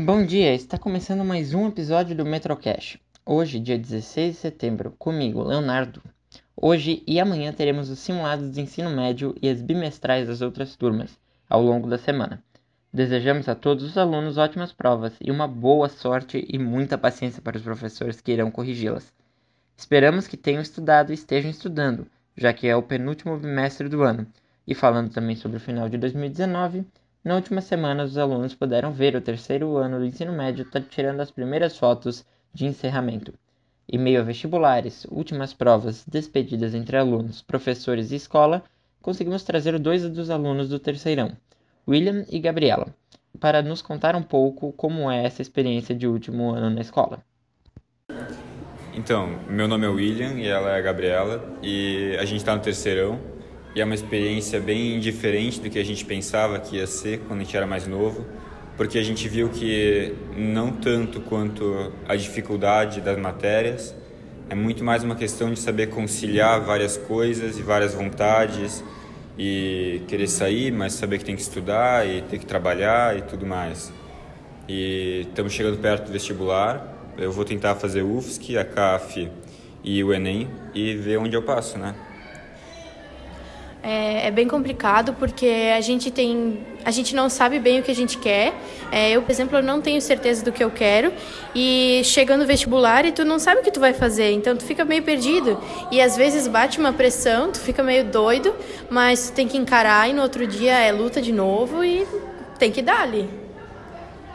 Bom dia, está começando mais um episódio do Metrocast. Hoje, dia 16 de setembro, comigo, Leonardo. Hoje e amanhã teremos os simulados de ensino médio e as bimestrais das outras turmas, ao longo da semana. Desejamos a todos os alunos ótimas provas e uma boa sorte e muita paciência para os professores que irão corrigi-las. Esperamos que tenham estudado e estejam estudando, já que é o penúltimo bimestre do ano. E falando também sobre o final de 2019, na última semana os alunos puderam ver o terceiro ano do ensino médio tirando as primeiras fotos de encerramento. Em meio a vestibulares, últimas provas, despedidas entre alunos, professores e escola, conseguimos trazer dois dos alunos do terceirão, William e Gabriela, para nos contar um pouco como é essa experiência de último ano na escola. Então, meu nome é William e ela é a Gabriela e a gente está no terceirão e é uma experiência bem diferente do que a gente pensava que ia ser quando a gente era mais novo, porque a gente viu que não tanto quanto a dificuldade das matérias, é muito mais uma questão de saber conciliar várias coisas e várias vontades e querer sair, mas saber que tem que estudar e ter que trabalhar e tudo mais. E estamos chegando perto do vestibular. Eu vou tentar fazer UFSC, a CAF e o Enem e ver onde eu passo, né? É, é, bem complicado porque a gente tem a gente não sabe bem o que a gente quer. É, eu por exemplo não tenho certeza do que eu quero. E chega no vestibular e tu não sabe o que tu vai fazer. Então tu fica meio perdido. E às vezes bate uma pressão tu fica meio doido mas tu tem que encarar e no outro dia é luta de novo e tem que dar ali.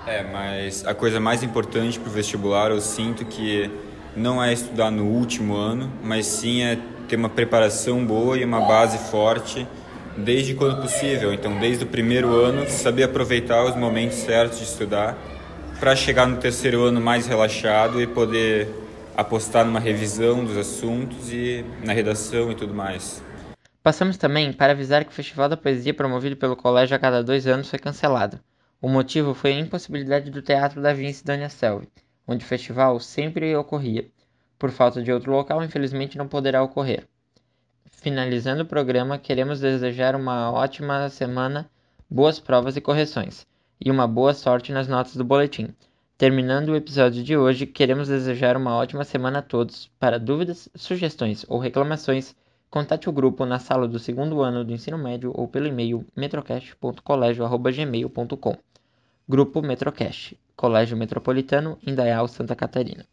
É mas a coisa mais importante para o vestibular eu sinto que não é estudar no último ano mas sim é ter uma preparação boa e uma base forte desde quando possível. Então, desde o primeiro ano, saber aproveitar os momentos certos de estudar para chegar no terceiro ano mais relaxado e poder apostar numa revisão dos assuntos e na redação e tudo mais. Passamos também para avisar que o Festival da Poesia promovido pelo colégio a cada dois anos foi cancelado. O motivo foi a impossibilidade do Teatro da Vinci Dona Selve, onde o festival sempre ocorria. Por falta de outro local, infelizmente não poderá ocorrer. Finalizando o programa, queremos desejar uma ótima semana, boas provas e correções, e uma boa sorte nas notas do boletim. Terminando o episódio de hoje, queremos desejar uma ótima semana a todos. Para dúvidas, sugestões ou reclamações, contate o grupo na sala do segundo ano do ensino médio ou pelo e-mail metrocast.colégio.gmail.com Grupo Metrocast, Colégio Metropolitano, Indaial, Santa Catarina.